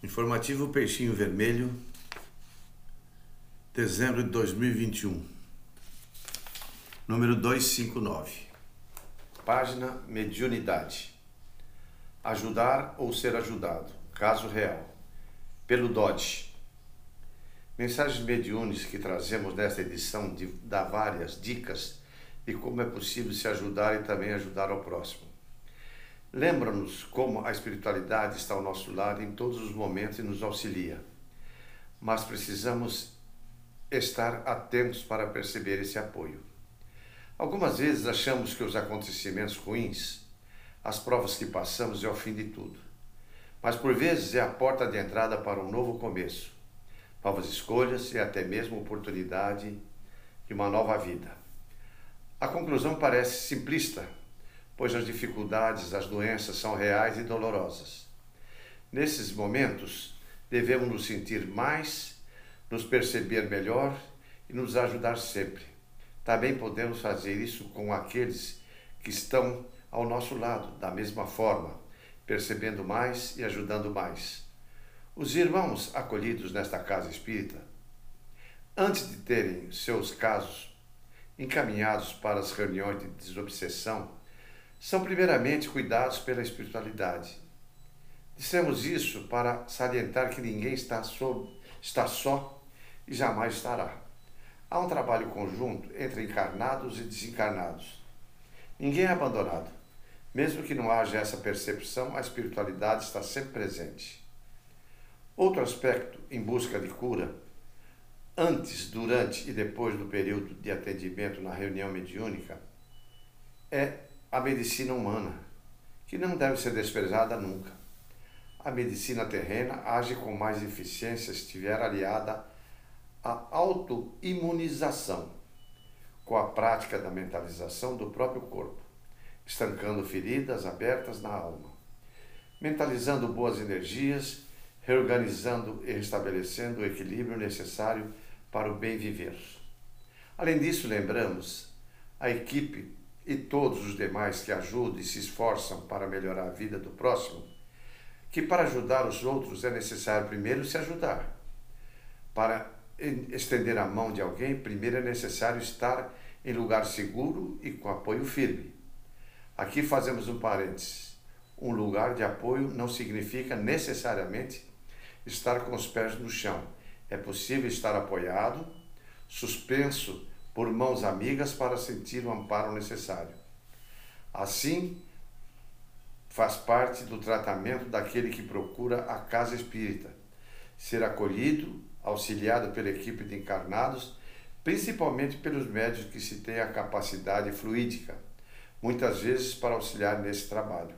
Informativo Peixinho Vermelho, dezembro de 2021, número 259, página Mediunidade. Ajudar ou ser ajudado, caso real, pelo Dodge. Mensagens mediúnicas que trazemos nesta edição dá várias dicas de como é possível se ajudar e também ajudar ao próximo. Lembra-nos como a espiritualidade está ao nosso lado em todos os momentos e nos auxilia. Mas precisamos estar atentos para perceber esse apoio. Algumas vezes achamos que os acontecimentos ruins, as provas que passamos é o fim de tudo. Mas por vezes é a porta de entrada para um novo começo, novas escolhas e até mesmo oportunidade de uma nova vida. A conclusão parece simplista, pois as dificuldades, as doenças são reais e dolorosas. Nesses momentos, devemos nos sentir mais, nos perceber melhor e nos ajudar sempre. Também podemos fazer isso com aqueles que estão ao nosso lado, da mesma forma, percebendo mais e ajudando mais. Os irmãos acolhidos nesta casa espírita, antes de terem seus casos encaminhados para as reuniões de desobsessão, são primeiramente cuidados pela espiritualidade. Dissemos isso para salientar que ninguém está só, está só e jamais estará. Há um trabalho conjunto entre encarnados e desencarnados. Ninguém é abandonado. Mesmo que não haja essa percepção, a espiritualidade está sempre presente. Outro aspecto em busca de cura, antes, durante e depois do período de atendimento na reunião mediúnica, é a medicina humana, que não deve ser desprezada nunca. A medicina terrena age com mais eficiência se estiver aliada à autoimunização, com a prática da mentalização do próprio corpo, estancando feridas abertas na alma, mentalizando boas energias, reorganizando e restabelecendo o equilíbrio necessário para o bem viver. Além disso, lembramos a equipe e todos os demais que ajudam e se esforçam para melhorar a vida do próximo, que para ajudar os outros é necessário primeiro se ajudar. Para estender a mão de alguém, primeiro é necessário estar em lugar seguro e com apoio firme. Aqui fazemos um parênteses. Um lugar de apoio não significa necessariamente estar com os pés no chão. É possível estar apoiado, suspenso por mãos amigas para sentir o amparo necessário. Assim, faz parte do tratamento daquele que procura a casa espírita, ser acolhido, auxiliado pela equipe de encarnados, principalmente pelos médios que se têm a capacidade fluídica, muitas vezes para auxiliar nesse trabalho.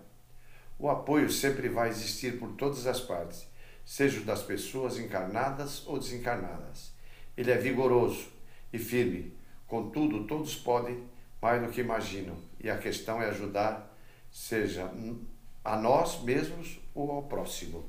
O apoio sempre vai existir por todas as partes, seja das pessoas encarnadas ou desencarnadas. Ele é vigoroso e firme, Contudo, todos podem mais do que imaginam, e a questão é ajudar, seja a nós mesmos ou ao próximo.